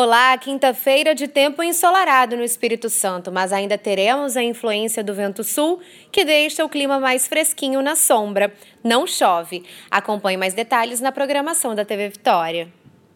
Olá, quinta-feira de tempo ensolarado no Espírito Santo, mas ainda teremos a influência do vento sul, que deixa o clima mais fresquinho na sombra. Não chove. Acompanhe mais detalhes na programação da TV Vitória.